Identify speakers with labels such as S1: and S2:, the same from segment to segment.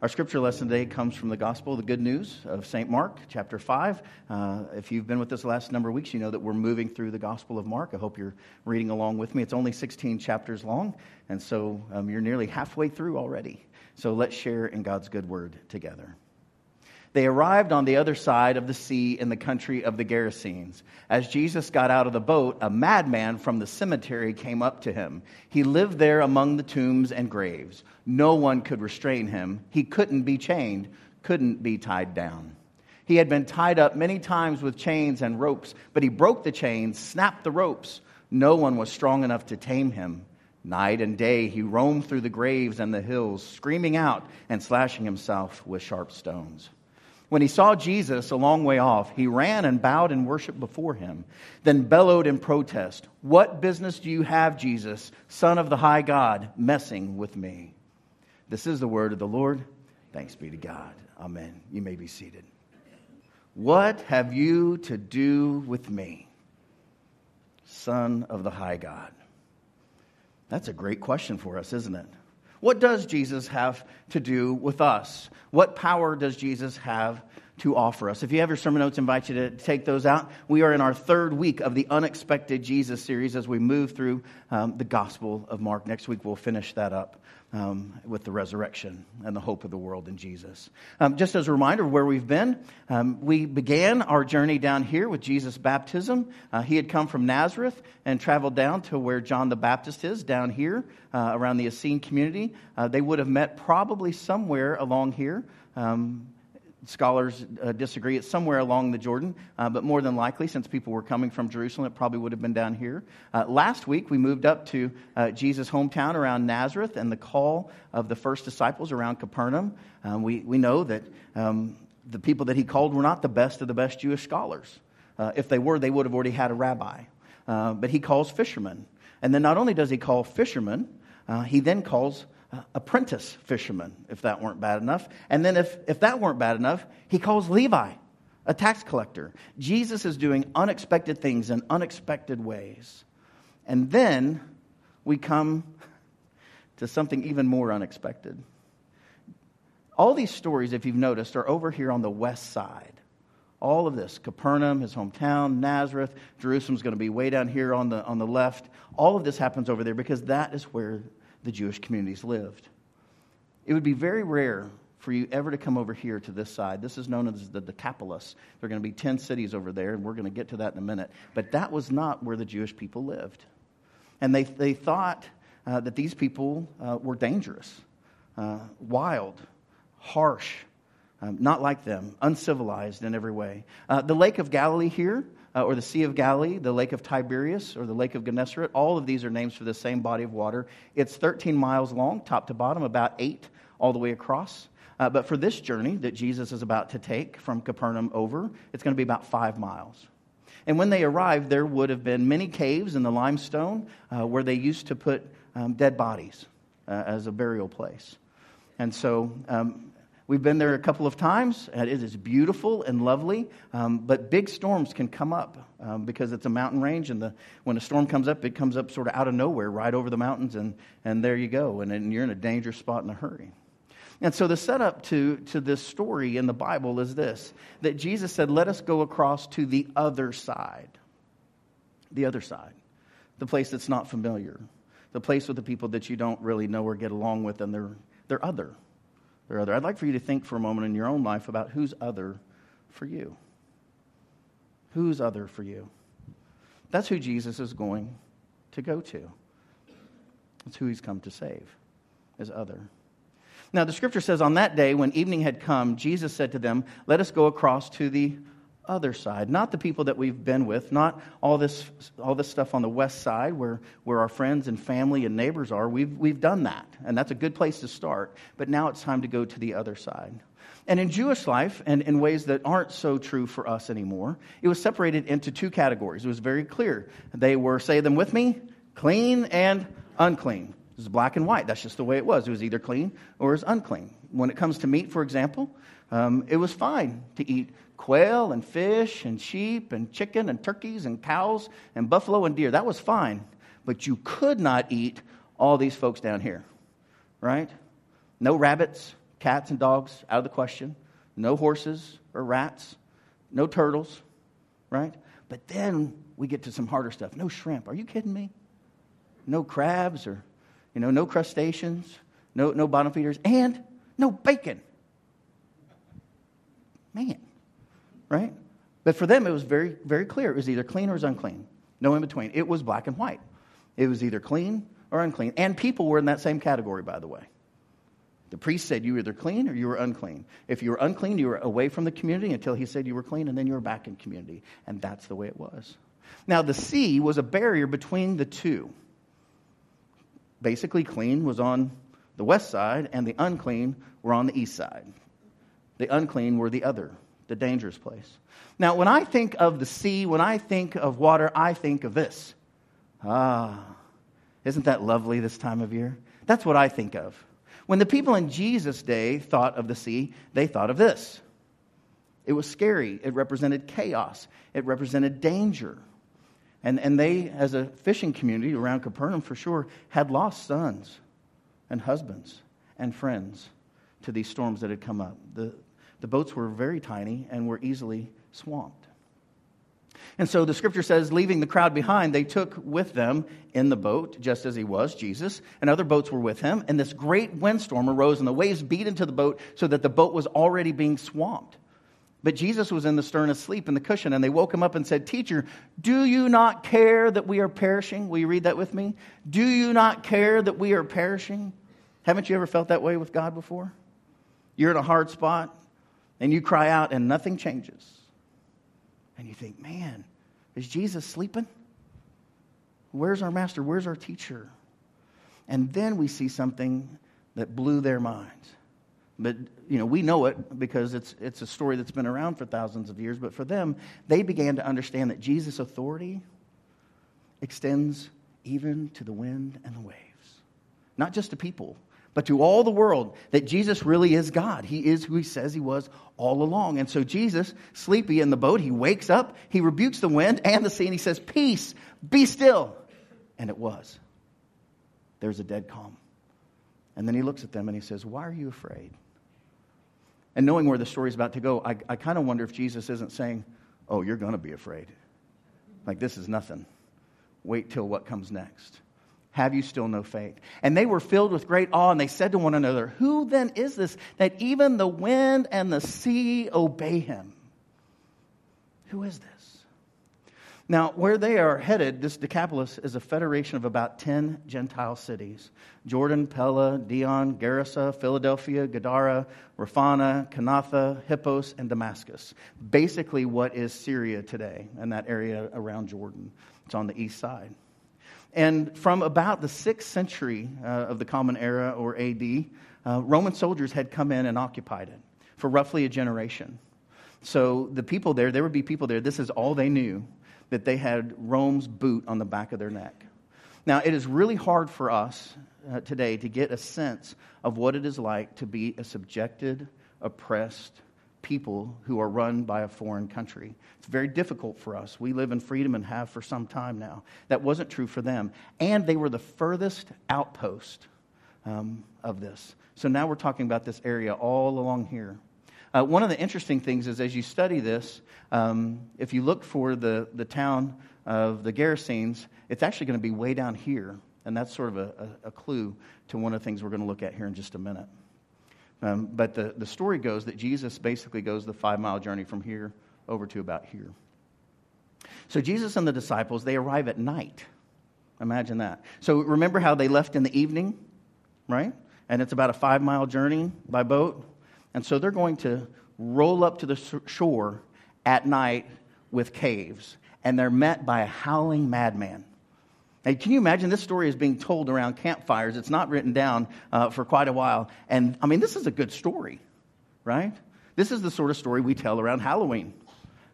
S1: Our scripture lesson today comes from the Gospel, the Good News of St. Mark, chapter 5. Uh, if you've been with us the last number of weeks, you know that we're moving through the Gospel of Mark. I hope you're reading along with me. It's only 16 chapters long, and so um, you're nearly halfway through already. So let's share in God's good word together. They arrived on the other side of the sea in the country of the Gerasenes. As Jesus got out of the boat, a madman from the cemetery came up to him. He lived there among the tombs and graves. No one could restrain him. He couldn't be chained, couldn't be tied down. He had been tied up many times with chains and ropes, but he broke the chains, snapped the ropes. No one was strong enough to tame him. Night and day he roamed through the graves and the hills, screaming out and slashing himself with sharp stones. When he saw Jesus a long way off, he ran and bowed and worshiped before him, then bellowed in protest, What business do you have, Jesus, Son of the high God, messing with me? This is the word of the Lord. Thanks be to God. Amen. You may be seated. What have you to do with me, Son of the high God? That's a great question for us, isn't it? What does Jesus have to do with us? What power does Jesus have to offer us? If you have your sermon notes, I invite you to take those out. We are in our third week of the Unexpected Jesus series as we move through um, the Gospel of Mark. Next week, we'll finish that up um, with the resurrection and the hope of the world in Jesus. Um, just as a reminder of where we've been, um, we began our journey down here with Jesus' baptism. Uh, he had come from Nazareth and traveled down to where John the Baptist is, down here uh, around the Essene community. Uh, they would have met probably somewhere along here. Um, Scholars uh, disagree. It's somewhere along the Jordan, uh, but more than likely, since people were coming from Jerusalem, it probably would have been down here. Uh, last week, we moved up to uh, Jesus' hometown around Nazareth and the call of the first disciples around Capernaum. Um, we, we know that um, the people that he called were not the best of the best Jewish scholars. Uh, if they were, they would have already had a rabbi. Uh, but he calls fishermen. And then not only does he call fishermen, he then calls Uh, apprentice fisherman, if that weren't bad enough. And then, if, if that weren't bad enough, he calls Levi a tax collector. Jesus is doing unexpected things in unexpected ways. And then we come to something even more unexpected. All these stories, if you've noticed, are over here on the west side. All of this Capernaum, his hometown, Nazareth, Jerusalem's going to be way down here on the, on the left. All of this happens over there because that is where the Jewish communities lived. It would be very rare for you ever to come over here to this side. This is known as the Decapolis. There are going to be 10 cities over there, and we're going to get to that in a minute. But that was not where the Jewish people lived. And they, they thought uh, that these people uh, were dangerous, uh, wild, harsh, um, not like them, uncivilized in every way. Uh, the Lake of Galilee here uh, or the Sea of Galilee, the Lake of Tiberias, or the Lake of Gennesaret. All of these are names for the same body of water. It's 13 miles long, top to bottom, about eight all the way across. Uh, but for this journey that Jesus is about to take from Capernaum over, it's going to be about five miles. And when they arrived, there would have been many caves in the limestone uh, where they used to put um, dead bodies uh, as a burial place. And so um, We've been there a couple of times. And it is beautiful and lovely, um, but big storms can come up um, because it's a mountain range, and the, when a storm comes up, it comes up sort of out of nowhere, right over the mountains, and, and there you go, and, and you're in a dangerous spot in a hurry. And so the setup to, to this story in the Bible is this that Jesus said, Let us go across to the other side. The other side. The place that's not familiar. The place with the people that you don't really know or get along with, and they're, they're other or other. I'd like for you to think for a moment in your own life about who's other for you. Who's other for you? That's who Jesus is going to go to. That's who he's come to save, is other. Now, the scripture says, On that day, when evening had come, Jesus said to them, Let us go across to the other side, not the people that we've been with, not all this, all this stuff on the west side where, where our friends and family and neighbors are. We've, we've done that, and that's a good place to start. But now it's time to go to the other side. And in Jewish life, and in ways that aren't so true for us anymore, it was separated into two categories. It was very clear. They were, say them with me, clean and unclean. It was black and white. That's just the way it was. It was either clean or it was unclean. When it comes to meat, for example, um, it was fine to eat quail and fish and sheep and chicken and turkeys and cows and buffalo and deer. That was fine. But you could not eat all these folks down here, right? No rabbits, Cats and dogs, out of the question. No horses or rats. No turtles, right? But then we get to some harder stuff. No shrimp. Are you kidding me? No crabs or, you know, no crustaceans, no, no bottom feeders, and no bacon. Man, right? But for them, it was very, very clear. It was either clean or it was unclean. No in between. It was black and white. It was either clean or unclean. And people were in that same category, by the way. The priest said you were either clean or you were unclean. If you were unclean, you were away from the community until he said you were clean, and then you were back in community. And that's the way it was. Now, the sea was a barrier between the two. Basically, clean was on the west side, and the unclean were on the east side. The unclean were the other, the dangerous place. Now, when I think of the sea, when I think of water, I think of this. Ah, isn't that lovely this time of year? That's what I think of. When the people in Jesus' day thought of the sea, they thought of this. It was scary. It represented chaos. It represented danger. And, and they, as a fishing community around Capernaum for sure, had lost sons and husbands and friends to these storms that had come up. The, the boats were very tiny and were easily swamped. And so the scripture says, leaving the crowd behind, they took with them in the boat, just as he was, Jesus, and other boats were with him. And this great windstorm arose, and the waves beat into the boat so that the boat was already being swamped. But Jesus was in the stern asleep in the cushion, and they woke him up and said, Teacher, do you not care that we are perishing? Will you read that with me? Do you not care that we are perishing? Haven't you ever felt that way with God before? You're in a hard spot, and you cry out, and nothing changes. And you think, man, is Jesus sleeping? Where's our master? Where's our teacher? And then we see something that blew their minds. But, you know, we know it because it's, it's a story that's been around for thousands of years. But for them, they began to understand that Jesus' authority extends even to the wind and the waves. Not just to people, but to all the world that Jesus really is God. He is who he says he was all along. And so Jesus, sleepy in the boat, he wakes up, he rebukes the wind and the sea, and he says, Peace, be still. And it was. There's a dead calm. And then he looks at them and he says, Why are you afraid? And knowing where the story is about to go, I, I kind of wonder if Jesus isn't saying, Oh, you're going to be afraid. Like, this is nothing. Wait till what comes next. Have you still no faith? And they were filled with great awe, and they said to one another, Who then is this that even the wind and the sea obey him? Who is this? Now, where they are headed, this Decapolis is a federation of about 10 Gentile cities Jordan, Pella, Dion, Gerasa, Philadelphia, Gadara, Raphana, Kanatha, Hippos, and Damascus. Basically, what is Syria today and that area around Jordan. It's on the east side. And from about the 6th century uh, of the Common Era, or AD, uh, Roman soldiers had come in and occupied it for roughly a generation. So the people there, there would be people there, this is all they knew that they had Rome's boot on the back of their neck. Now, it is really hard for us uh, today to get a sense of what it is like to be a subjected, oppressed people who are run by a foreign country. It's very difficult for us. We live in freedom and have for some time now. That wasn't true for them. And they were the furthest outpost um, of this. So now we're talking about this area all along here. Uh, one of the interesting things is as you study this, um, if you look for the, the town of the Gerasenes, it's actually going to be way down here. And that's sort of a, a, a clue to one of the things we're going to look at here in just a minute. Um, but the, the story goes that Jesus basically goes the five mile journey from here over to about here. So Jesus and the disciples, they arrive at night. Imagine that. So remember how they left in the evening, right? And it's about a five mile journey by boat. And so they're going to roll up to the shore at night with caves. And they're met by a howling madman. Hey, can you imagine this story is being told around campfires? It's not written down uh, for quite a while. And I mean, this is a good story, right? This is the sort of story we tell around Halloween.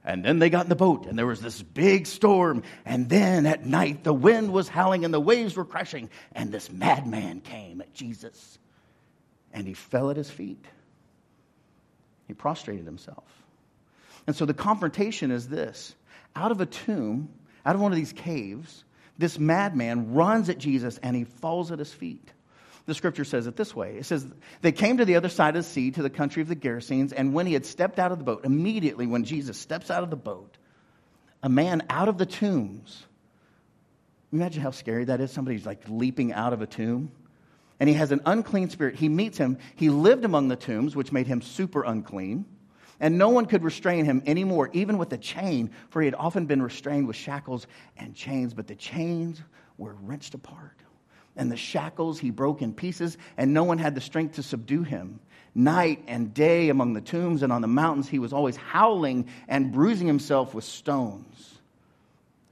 S1: And then they got in the boat, and there was this big storm. And then at night, the wind was howling and the waves were crashing. And this madman came at Jesus, and he fell at his feet. He prostrated himself. And so the confrontation is this out of a tomb, out of one of these caves, this madman runs at Jesus and he falls at his feet. The scripture says it this way it says, They came to the other side of the sea, to the country of the Gerasenes, and when he had stepped out of the boat, immediately when Jesus steps out of the boat, a man out of the tombs, imagine how scary that is. Somebody's like leaping out of a tomb. And he has an unclean spirit. He meets him. He lived among the tombs, which made him super unclean. And no one could restrain him anymore, even with a chain, for he had often been restrained with shackles and chains, but the chains were wrenched apart and the shackles he broke in pieces, and no one had the strength to subdue him. Night and day among the tombs and on the mountains, he was always howling and bruising himself with stones.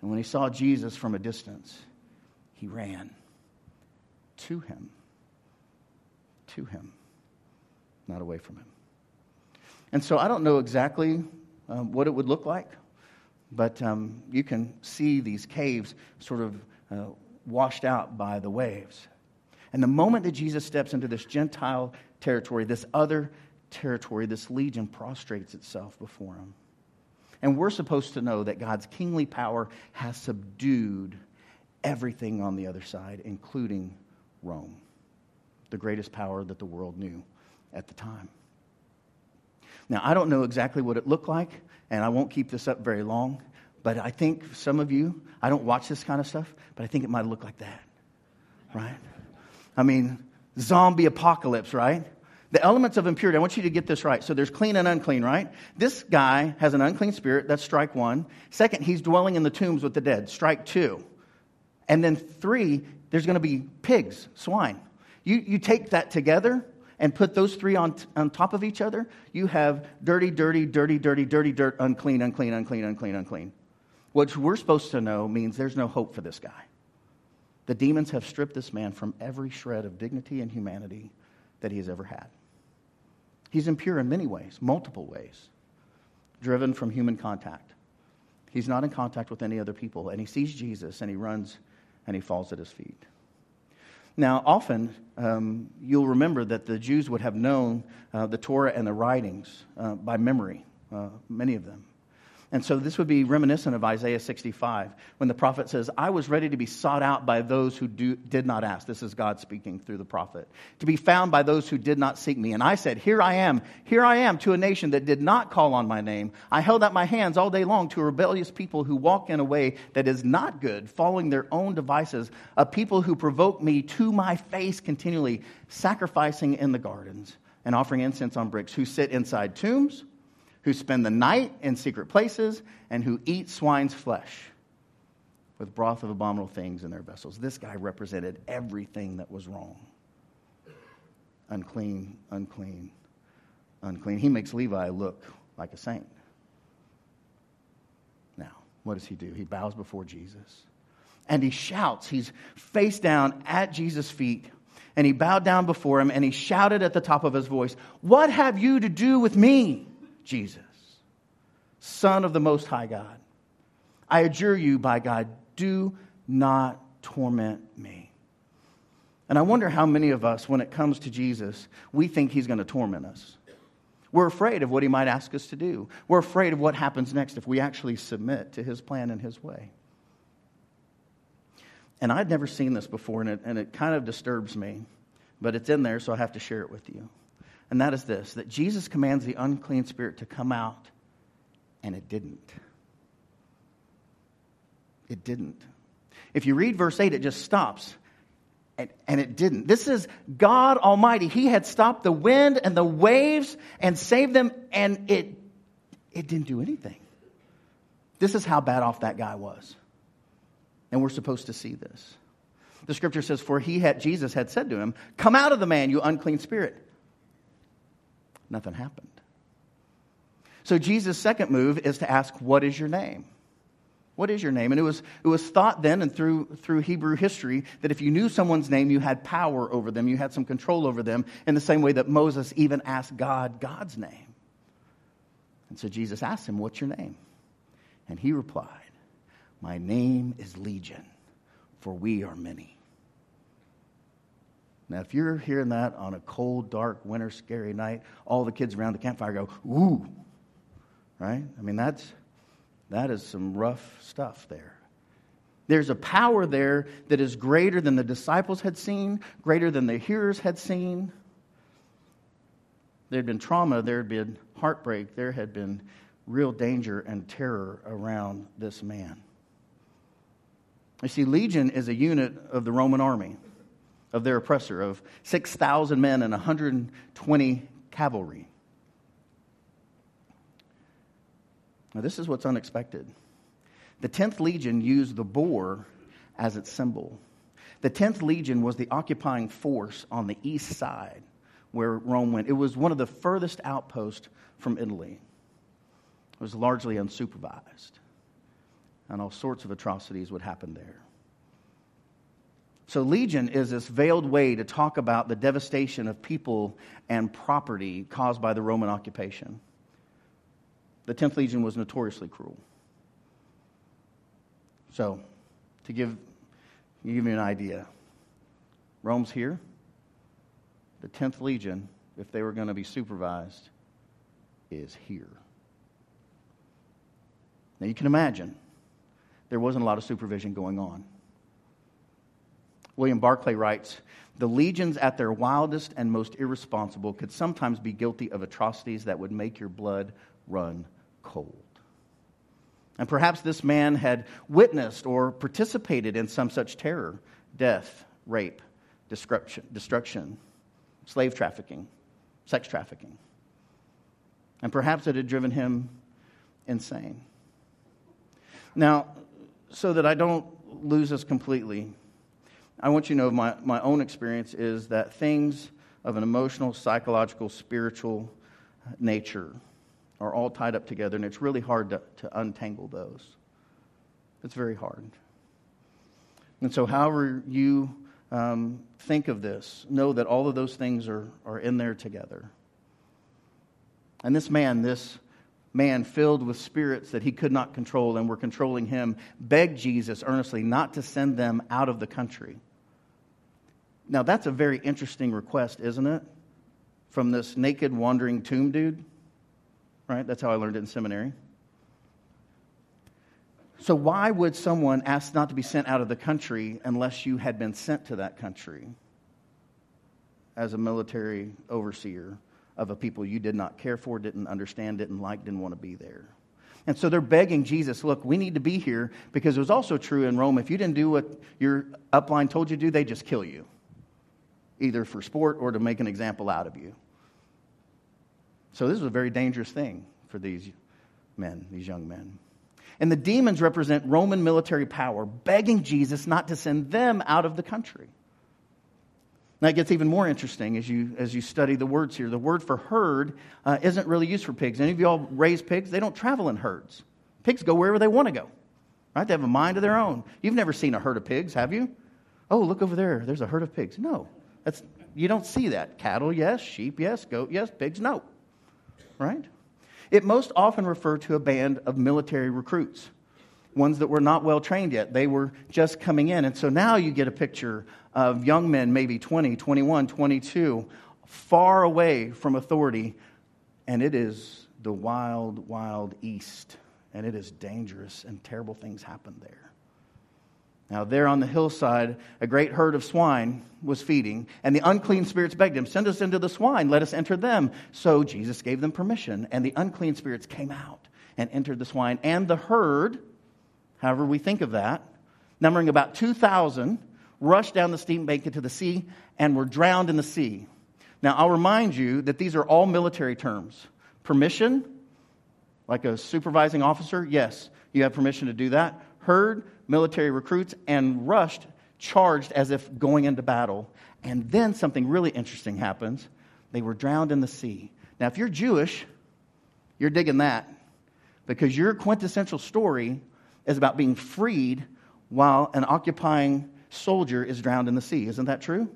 S1: And when he saw Jesus from a distance, he ran to him. To him, not away from him. And so I don't know exactly um, what it would look like, but um, you can see these caves sort of uh, washed out by the waves. And the moment that Jesus steps into this Gentile territory, this other territory, this legion prostrates itself before him. And we're supposed to know that God's kingly power has subdued everything on the other side, including Rome, the greatest power that the world knew at the time. Now, I don't know exactly what it looked like, and I won't keep this up very long. But I think some of you, I don't watch this kind of stuff, but I think it might look like that, right? I mean, zombie apocalypse, right? The elements of impurity, I want you to get this right. So there's clean and unclean, right? This guy has an unclean spirit, that's strike one. Second, he's dwelling in the tombs with the dead, strike two. And then three, there's going to be pigs, swine. You, you take that together, and put those three on, on top of each other, you have dirty, dirty, dirty, dirty, dirty, dirt, unclean, unclean, unclean, unclean, unclean. What we're supposed to know means there's no hope for this guy. The demons have stripped this man from every shred of dignity and humanity that he has ever had. He's impure in many ways, multiple ways, driven from human contact. He's not in contact with any other people, and he sees Jesus and he runs and he falls at his feet. Now, often um, you'll remember that the Jews would have known uh, the Torah and the writings uh, by memory, uh, many of them. And so this would be reminiscent of Isaiah 65 when the prophet says, I was ready to be sought out by those who do, did not ask. This is God speaking through the prophet. To be found by those who did not seek me. And I said, Here I am, here I am to a nation that did not call on my name. I held out my hands all day long to a rebellious people who walk in a way that is not good, following their own devices, a people who provoke me to my face continually, sacrificing in the gardens and offering incense on bricks, who sit inside tombs who spend the night in secret places, and who eat swine's flesh with broth of abominable things in their vessels. This guy represented everything that was wrong unclean, unclean, unclean. He makes Levi look like a saint. Now, what does he do? He bows before Jesus and he shouts. He's face down at Jesus' feet and he bowed down before him and he shouted at the top of his voice, What have you to do with me? Jesus, Son of the Most High God. I adjure you by God, do not torment me. And I wonder how many of us, when it comes to Jesus, we think he's going to torment us. We're afraid of what he might ask us to do. We're afraid of what happens next if we actually submit to his plan and his way. And I'd never seen this before, and it, and it kind of disturbs me, but it's in there, so I have to share it with you and that is this that Jesus commands the unclean spirit to come out, and it didn't. It didn't. If you read verse 8, it just stops. And, and, it didn't. This is God Almighty. He had stopped the wind and the waves and saved them, and it, it didn't do anything. This is how bad off that guy was. And we're supposed to see this. The scripture says, For he had, Jesus had said to him, Come out of the man, you unclean spirit nothing happened. So Jesus' second move is to ask, What is your name? What is your name? And it was, it was thought then and through, through Hebrew history that if you knew someone's name, you had power over them, you had some control over them, in the same way that Moses even asked God God's name. And so Jesus asked him, What's your name? And he replied, My name is Legion, for we are many. Now, if you're hearing that on a cold, dark, winter, scary night, all the kids around the campfire go, ooh, right? I mean, that's, that is some rough stuff there. There's a power there that is greater than the disciples had seen, greater than the hearers had seen. There had been trauma, there had been heartbreak, there had been real danger and terror around this man. You see, Legion is a unit of the Roman army, of their oppressor, of 6,000 men and 120 cavalry. Now, this is what's unexpected. The 10th Legion used the boar as its symbol. The 10th Legion was the occupying force on the east side where Rome went. It was one of the furthest outposts from Italy. It was largely unsupervised, and all sorts of atrocities would happen there. So, Legion is this veiled way to talk about the devastation of people and property caused by the Roman occupation. The 10th Legion was notoriously cruel. So, to give, give you an idea, Rome's here. The 10th Legion, if they were going to be supervised, is here. Now, you can imagine there wasn't a lot of supervision going on. William Barclay writes The legions, at their wildest and most irresponsible, could sometimes be guilty of atrocities that would make your blood run cold. And perhaps this man had witnessed or participated in some such terror, death, rape, destruction, slave trafficking, sex trafficking. And perhaps it had driven him insane. Now, so that I don't lose us completely, I want you to know my, my own experience is that things of an emotional, psychological, spiritual nature are all tied up together, and it's really hard to, to untangle those. It's very hard. And so, however you um, think of this, know that all of those things are, are in there together. And this man, this man filled with spirits that he could not control and were controlling him, begged Jesus earnestly not to send them out of the country. Now, that's a very interesting request, isn't it? From this naked, wandering tomb dude right? That's how I learned it in seminary. So, why would someone ask not to be sent out of the country unless you had been sent to that country as a military overseer of a people you did not care for, didn't understand, didn't like, didn't want to be there? And so they're begging Jesus, look, we need to be here because it was also true in Rome. If you didn't do what your upline told you to do, they just kill you, either for sport or to make an example out of you. So this is a very dangerous thing for these men, these young men. And the demons represent Roman military power, begging Jesus not to send them out of the country. Now it gets even more interesting as you, as you study the words here. The word for herd uh, isn't really used for pigs. Any of you all raise pigs? They don't travel in herds. Pigs go wherever they want to go, right? They have a mind of their own. You've never seen a herd of pigs, have you? Oh, look over there. There's a herd of pigs. No, that's, you don't see that. Cattle, yes. Sheep, yes. Goat, yes. Pigs, no right? It most often referred to a band of military recruits, ones that were not well trained yet. They were just coming in. And so now you get a picture of young men, maybe 20, 21, 22, far away from authority, and it is the wild, wild east. And it is dangerous, and terrible things happen there. Now, there on the hillside, a great herd of swine was feeding, and the unclean spirits begged him, Send us into the swine, let us enter them. So Jesus gave them permission, and the unclean spirits came out and entered the swine. And the herd, however we think of that, numbering about 2,000, rushed down the steep bank into the sea and were drowned in the sea. Now, I'll remind you that these are all military terms. Permission, like a supervising officer, yes, you have permission to do that. Herd, military recruits and rushed, charged as if going into battle. And then something really interesting happens. They were drowned in the sea. Now, if you're Jewish, you're digging that because your quintessential story is about being freed while an occupying soldier is drowned in the sea. Isn't that true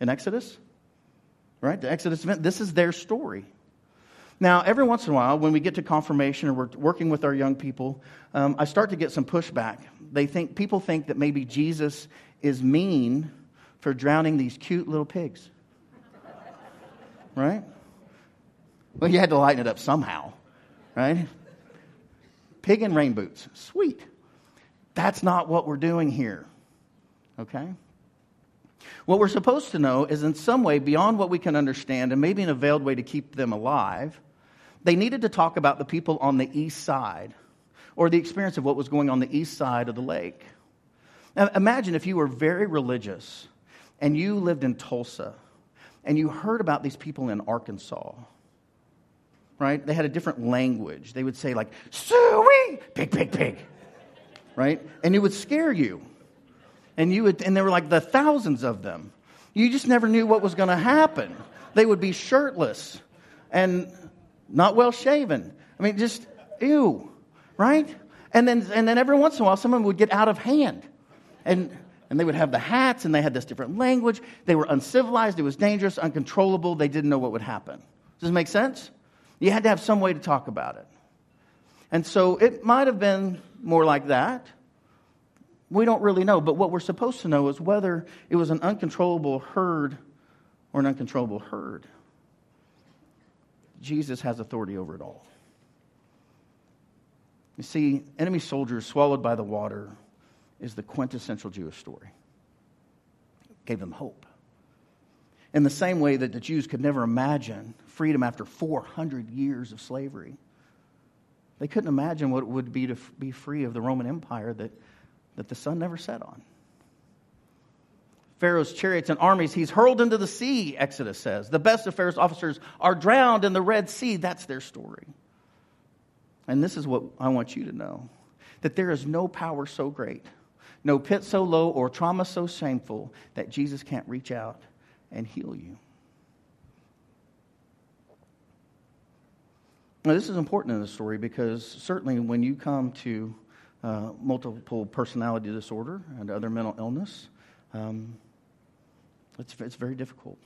S1: in Exodus? Right? The Exodus event, this is their story. Now, every once in a while, when we get to confirmation or we're working with our young people, um, I start to get some pushback. They think people think that maybe Jesus is mean for drowning these cute little pigs. Right? Well, you had to lighten it up somehow, right? Pig in rain boots, sweet. That's not what we're doing here. Okay? What we're supposed to know is in some way, beyond what we can understand, and maybe in a veiled way to keep them alive, they needed to talk about the people on the east side or the experience of what was going on the east side of the lake. Now, imagine if you were very religious and you lived in Tulsa and you heard about these people in Arkansas, right? They had a different language. They would say, like, suey, pig, pig, pig, right? And it would scare you. And, you would, and there were like the thousands of them. You just never knew what was going to happen. They would be shirtless and not well shaven. I mean, just ew, right? And then, and then every once in a while, someone would get out of hand. And, and they would have the hats, and they had this different language. They were uncivilized, it was dangerous, uncontrollable. They didn't know what would happen. Does this make sense? You had to have some way to talk about it. And so it might have been more like that. We don't really know, but what we're supposed to know is whether it was an uncontrollable herd or an uncontrollable herd. Jesus has authority over it all. You see, enemy soldiers swallowed by the water is the quintessential Jewish story. It gave them hope. In the same way that the Jews could never imagine freedom after 400 years of slavery, they couldn't imagine what it would be to be free of the Roman Empire that, that the sun never set on. Pharaoh's chariots and armies, he's hurled into the sea, Exodus says. The best of Pharaoh's officers are drowned in the Red Sea. That's their story. And this is what I want you to know that there is no power so great, no pit so low, or trauma so shameful that Jesus can't reach out and heal you. Now, this is important in the story because certainly when you come to uh, multiple personality disorder and other mental illness, um, it's, it's very difficult.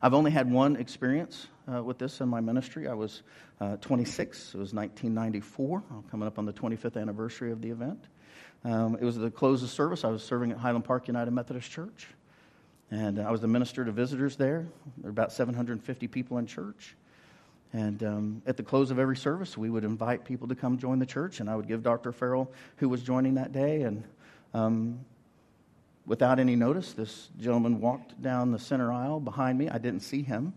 S1: I've only had one experience uh, with this in my ministry. I was uh, 26. It was 1994. I'm coming up on the 25th anniversary of the event. Um, it was the close of service. I was serving at Highland Park United Methodist Church. And I was the minister to visitors there. There were about 750 people in church. And um, at the close of every service, we would invite people to come join the church, and I would give Dr. Farrell, who was joining that day. And um, without any notice, this gentleman walked down the center aisle behind me. I didn't see him.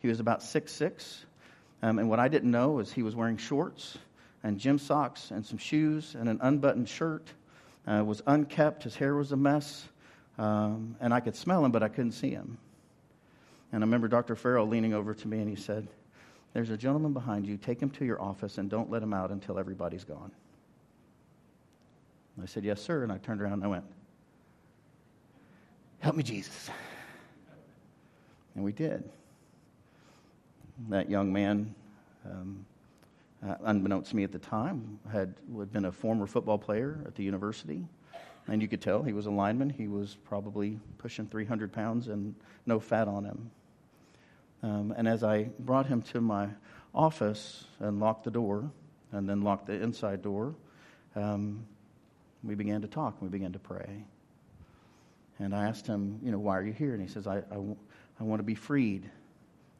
S1: He was about six six, um, and what I didn't know is he was wearing shorts and gym socks and some shoes and an unbuttoned shirt. Uh, was unkept. His hair was a mess, um, and I could smell him, but I couldn't see him. And I remember Dr. Farrell leaning over to me, and he said, "There's a gentleman behind you. Take him to your office, and don't let him out until everybody's gone." I said, "Yes, sir." And I turned around and I went. Help me, Jesus. And we did. That young man, um, uh, unbeknownst to me at the time, had, had been a former football player at the university. And you could tell he was a lineman. He was probably pushing 300 pounds and no fat on him. Um, and as I brought him to my office and locked the door, and then locked the inside door, um, we began to talk and we began to pray. And I asked him, you know, why are you here? And he says, I, I, I want to be freed.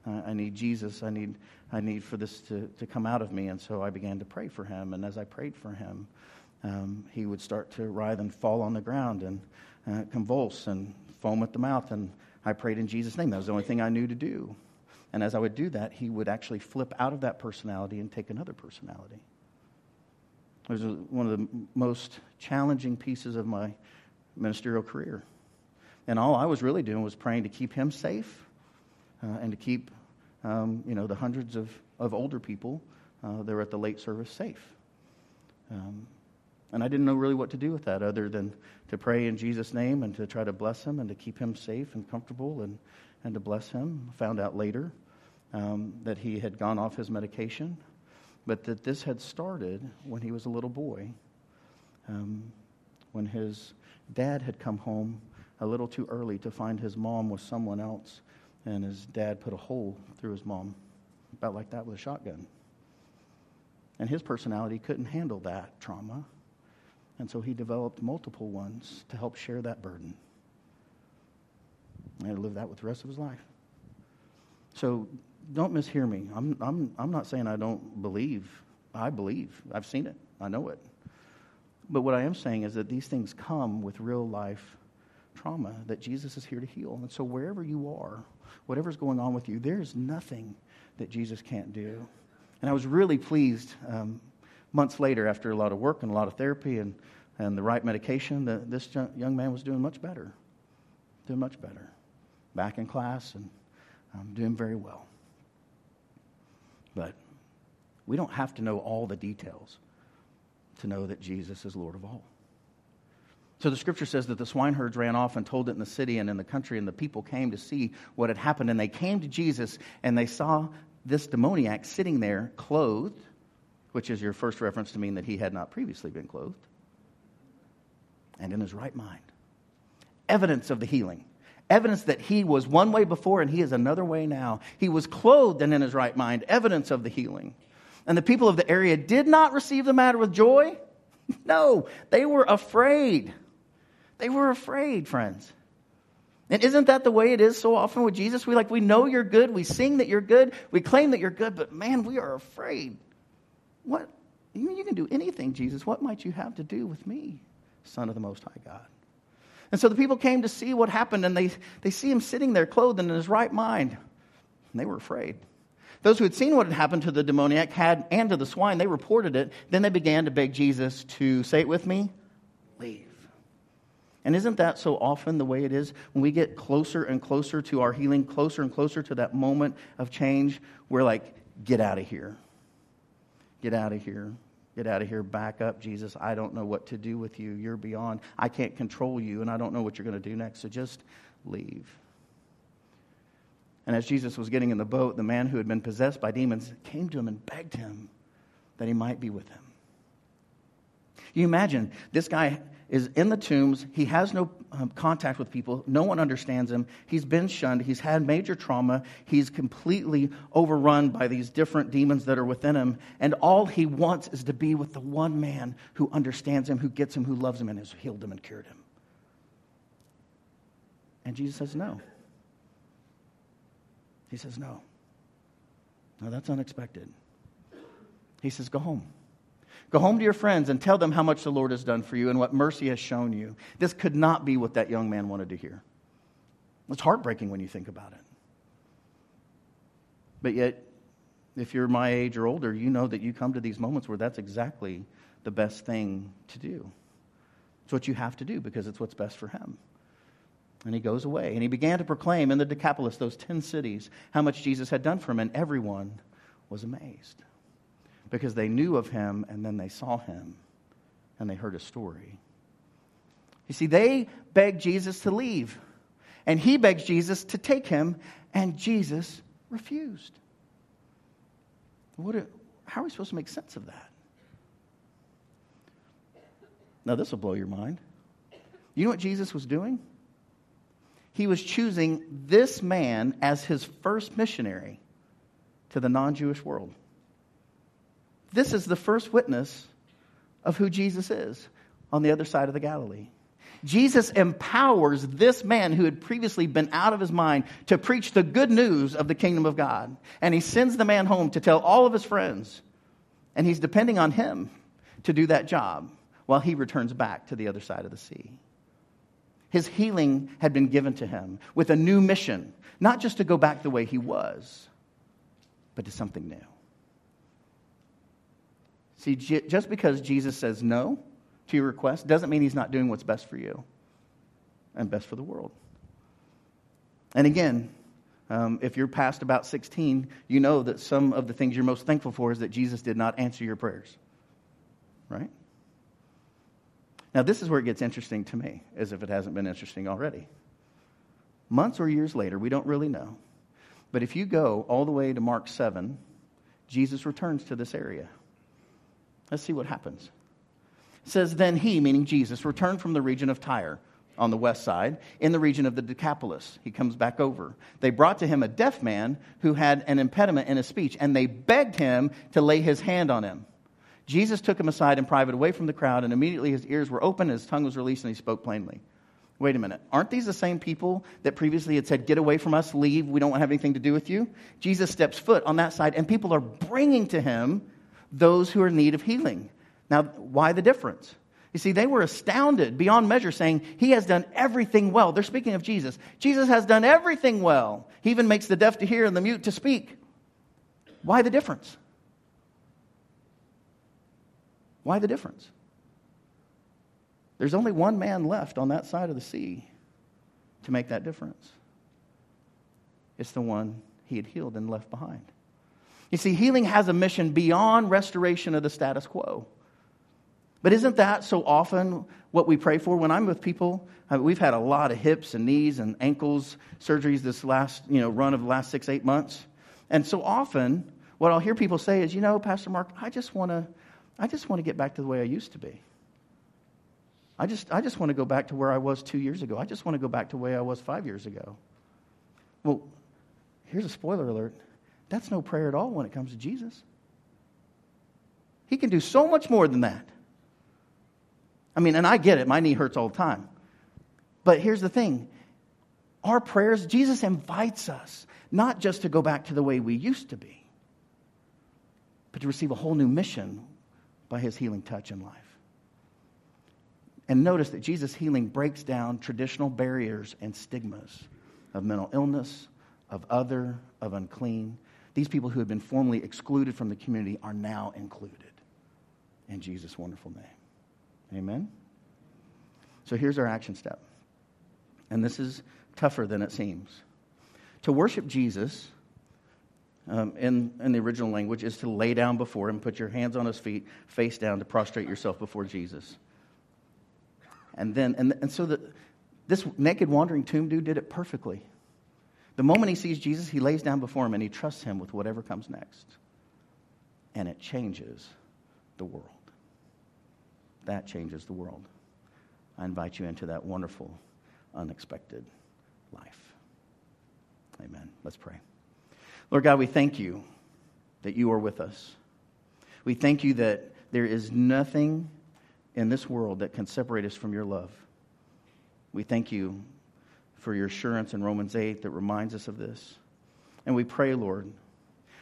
S1: I, I need Jesus. I need, I need for this to, to come out of me. And so I began to pray for him. And as I prayed for him, um, he would start to writhe and fall on the ground and uh, convulse and foam at the mouth. And I prayed in Jesus' name. That was the only thing I knew to do. And as I would do that, he would actually flip out of that personality and take another personality. It was one of the most challenging pieces of my ministerial career. And all I was really doing was praying to keep him safe uh, and to keep, um, you know, the hundreds of, of older people uh, that were at the late service safe. Um, and I didn't know really what to do with that other than to pray in Jesus' name and to try to bless him and to keep him safe and comfortable and, and to bless him. Found out later um, that he had gone off his medication, but that this had started when he was a little boy, um, when his dad had come home a little too early to find his mom with someone else, and his dad put a hole through his mom, about like that with a shotgun. And his personality couldn't handle that trauma, and so he developed multiple ones to help share that burden. And to live that with the rest of his life. So don't mishear me. I'm, I'm, I'm not saying I don't believe. I believe. I've seen it. I know it. But what I am saying is that these things come with real life trauma that Jesus is here to heal. And so, wherever you are, whatever's going on with you, there's nothing that Jesus can't do. And I was really pleased um, months later, after a lot of work and a lot of therapy and, and the right medication, that this young man was doing much better. Doing much better. Back in class and um, doing very well. But we don't have to know all the details to know that Jesus is Lord of all. So the scripture says that the swineherds ran off and told it in the city and in the country, and the people came to see what had happened. And they came to Jesus and they saw this demoniac sitting there clothed, which is your first reference to mean that he had not previously been clothed, and in his right mind. Evidence of the healing. Evidence that he was one way before and he is another way now. He was clothed and in his right mind. Evidence of the healing. And the people of the area did not receive the matter with joy. No, they were afraid. They were afraid, friends. And isn't that the way it is so often with Jesus? We like we know you're good, we sing that you're good, we claim that you're good, but man, we are afraid. What you mean you can do anything, Jesus? What might you have to do with me, Son of the Most High God? And so the people came to see what happened, and they, they see him sitting there clothed and in his right mind. And they were afraid. Those who had seen what had happened to the demoniac had and to the swine, they reported it. Then they began to beg Jesus to say it with me, leave. And isn't that so often the way it is when we get closer and closer to our healing, closer and closer to that moment of change? We're like, get out of here. Get out of here. Get out of here. Back up, Jesus. I don't know what to do with you. You're beyond. I can't control you, and I don't know what you're going to do next. So just leave. And as Jesus was getting in the boat, the man who had been possessed by demons came to him and begged him that he might be with him. You imagine this guy is in the tombs. He has no um, contact with people. No one understands him. He's been shunned. He's had major trauma. He's completely overrun by these different demons that are within him. And all he wants is to be with the one man who understands him, who gets him, who loves him, and has healed him and cured him. And Jesus says, No. He says, No. No, that's unexpected. He says, Go home. Go home to your friends and tell them how much the Lord has done for you and what mercy has shown you. This could not be what that young man wanted to hear. It's heartbreaking when you think about it. But yet, if you're my age or older, you know that you come to these moments where that's exactly the best thing to do. It's what you have to do because it's what's best for him. And he goes away. And he began to proclaim in the Decapolis, those 10 cities, how much Jesus had done for him. And everyone was amazed because they knew of him and then they saw him and they heard a story. You see, they begged Jesus to leave, and he begged Jesus to take him, and Jesus refused. What how are we supposed to make sense of that? Now, this will blow your mind. You know what Jesus was doing? He was choosing this man as his first missionary to the non Jewish world. This is the first witness of who Jesus is on the other side of the Galilee. Jesus empowers this man who had previously been out of his mind to preach the good news of the kingdom of God. And he sends the man home to tell all of his friends. And he's depending on him to do that job while he returns back to the other side of the sea. His healing had been given to him with a new mission, not just to go back the way he was, but to something new. See, just because Jesus says no to your request doesn't mean he's not doing what's best for you and best for the world. And again, um, if you're past about 16, you know that some of the things you're most thankful for is that Jesus did not answer your prayers. Right? Now, this is where it gets interesting to me, as if it hasn't been interesting already. Months or years later, we don't really know. But if you go all the way to Mark 7, Jesus returns to this area. Let's see what happens. It says, Then he, meaning Jesus, returned from the region of Tyre on the west side, in the region of the Decapolis. He comes back over. They brought to him a deaf man who had an impediment in his speech, and they begged him to lay his hand on him. Jesus took him aside in private, away from the crowd, and immediately his ears were open, his tongue was released, and he spoke plainly. Wait a minute. Aren't these the same people that previously had said, Get away from us, leave, we don't have anything to do with you? Jesus steps foot on that side, and people are bringing to him those who are in need of healing. Now, why the difference? You see, they were astounded beyond measure, saying, He has done everything well. They're speaking of Jesus. Jesus has done everything well. He even makes the deaf to hear and the mute to speak. Why the difference? Why the difference? There's only one man left on that side of the sea to make that difference. It's the one he had healed and left behind. You see, healing has a mission beyond restoration of the status quo. But isn't that so often what we pray for? When I'm with people, I mean, we've had a lot of hips and knees and ankles surgeries this last you know, run of the last six, eight months. And so often, what I'll hear people say is, you know, Pastor Mark, I just want to, I just want to get back to the way I used to be. I just, I just want to go back to where I was two years ago. I just want to go back to the way I was five years ago. Well, here's a spoiler alert that's no prayer at all when it comes to Jesus. He can do so much more than that. I mean, and I get it, my knee hurts all the time. But here's the thing our prayers, Jesus invites us not just to go back to the way we used to be, but to receive a whole new mission by his healing touch in life. And notice that Jesus' healing breaks down traditional barriers and stigmas of mental illness, of other, of unclean. These people who had been formerly excluded from the community are now included in Jesus' wonderful name. Amen? So here's our action step. And this is tougher than it seems. To worship Jesus um, in, in the original language is to lay down before him, put your hands on his feet, face down to prostrate yourself before Jesus. And then, and, and so the, this naked wandering tomb dude did it perfectly. The moment he sees Jesus, he lays down before him and he trusts him with whatever comes next. And it changes the world. That changes the world. I invite you into that wonderful, unexpected life. Amen. Let's pray. Lord God, we thank you that you are with us. We thank you that there is nothing in this world that can separate us from your love. We thank you for your assurance in Romans 8 that reminds us of this. And we pray, Lord,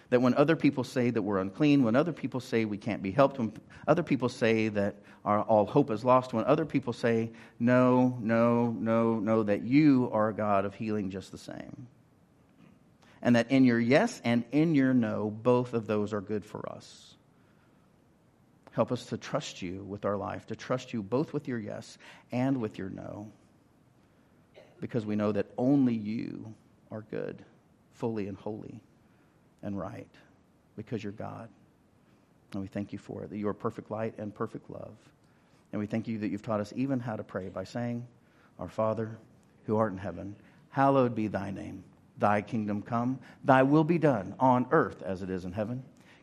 S1: that when other people say that we're unclean, when other people say we can't be helped, when other people say that our, all hope is lost, when other people say, no, no, no, no, that you are a God of healing just the same. And that in your yes and in your no, both of those are good for us. Help us to trust you with our life, to trust you both with your yes and with your no, because we know that only you are good, fully and holy and right, because you're God. And we thank you for it, that you are perfect light and perfect love. And we thank you that you've taught us even how to pray by saying, Our Father, who art in heaven, hallowed be thy name. Thy kingdom come, thy will be done on earth as it is in heaven.